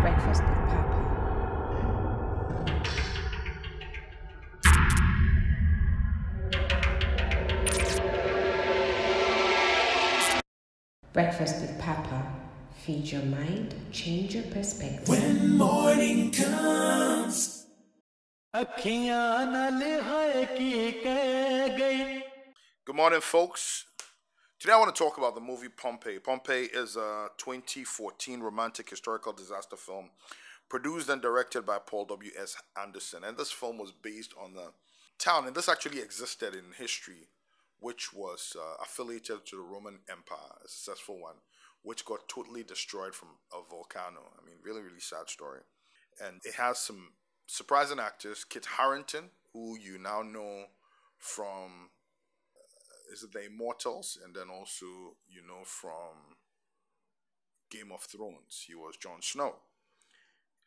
Breakfast with Papa. Breakfast with Papa. Feed your mind, change your perspective. When morning comes. Good morning, folks. Today I want to talk about the movie Pompeii. Pompeii is a 2014 romantic historical disaster film produced and directed by Paul W.S. Anderson. And this film was based on the town, and this actually existed in history, which was uh, affiliated to the Roman Empire, a successful one, which got totally destroyed from a volcano. I mean, really, really sad story. And it has some surprising actors Kit Harington, who you now know from is it the Immortals, and then also you know from Game of Thrones, he was Jon Snow.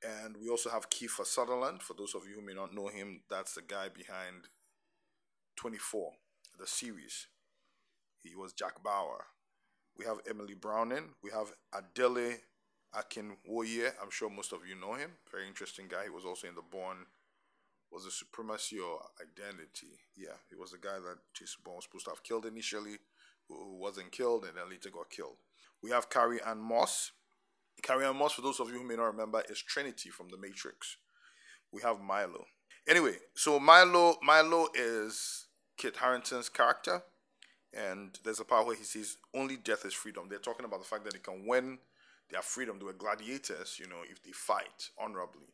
And we also have Kiefer Sutherland. For those of you who may not know him, that's the guy behind 24, the series. He was Jack Bauer. We have Emily Browning. We have Adele Akinwoye. I'm sure most of you know him. Very interesting guy. He was also in The Bourne was the supremacy or identity. Yeah, he was the guy that Jason Bourne was supposed to have killed initially, who wasn't killed and then later got killed. We have Carrie-Anne Moss. Carrie-Anne Moss, for those of you who may not remember, is Trinity from The Matrix. We have Milo. Anyway, so Milo, Milo is Kit Harington's character, and there's a part where he says only death is freedom. They're talking about the fact that they can win their freedom. They were gladiators, you know, if they fight honorably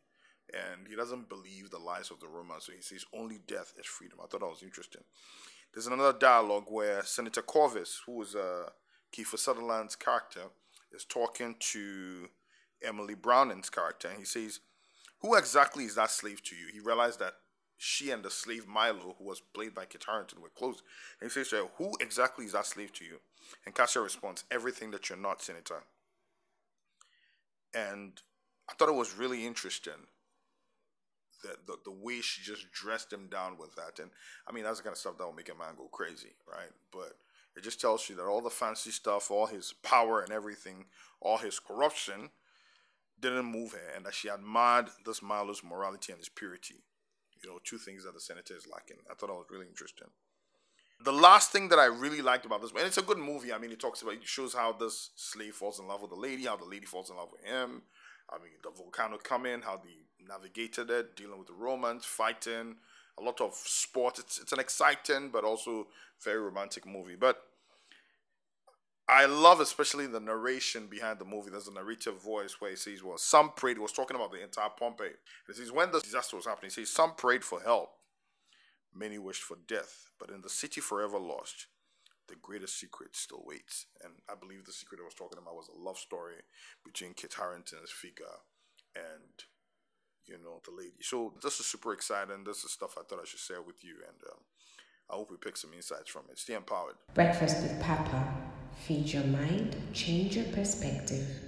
and he doesn't believe the lies of the Romans. So he says only death is freedom. I thought that was interesting. There's another dialogue where Senator Corvus, who is uh, Kiefer Sutherland's character, is talking to Emily Browning's character, and he says, "Who exactly is that slave to you?" He realized that she and the slave Milo, who was played by Kit Harington, were close. And he says to her, "Who exactly is that slave to you?" And Cassia responds, "Everything that you're not, Senator." And I thought it was really interesting the, the, the way she just dressed him down with that. And I mean, that's the kind of stuff that will make a man go crazy, right? But it just tells you that all the fancy stuff, all his power and everything, all his corruption didn't move her, and that she admired this Milo's morality and his purity. You know, two things that the senator is lacking. I thought that was really interesting. The last thing that I really liked about this, and it's a good movie. I mean, it talks about, it shows how this slave falls in love with the lady, how the lady falls in love with him. I mean, the volcano coming, how they navigated it, dealing with the Romans, fighting, a lot of sport. It's it's an exciting but also very romantic movie. But I love especially the narration behind the movie. There's a narrative voice where he says, Well, some prayed, he was talking about the entire Pompeii. He says, When the disaster was happening, he says, Some prayed for help, many wished for death, but in the city forever lost, the greatest secret still waits. And I believe the secret I was talking about was a love story between Kit Harington's figure and you know, the lady. So this is super exciting. This is stuff I thought I should share with you, and um, I hope we pick some insights from it. Stay empowered. Breakfast with Papa. Feed your mind, change your perspective.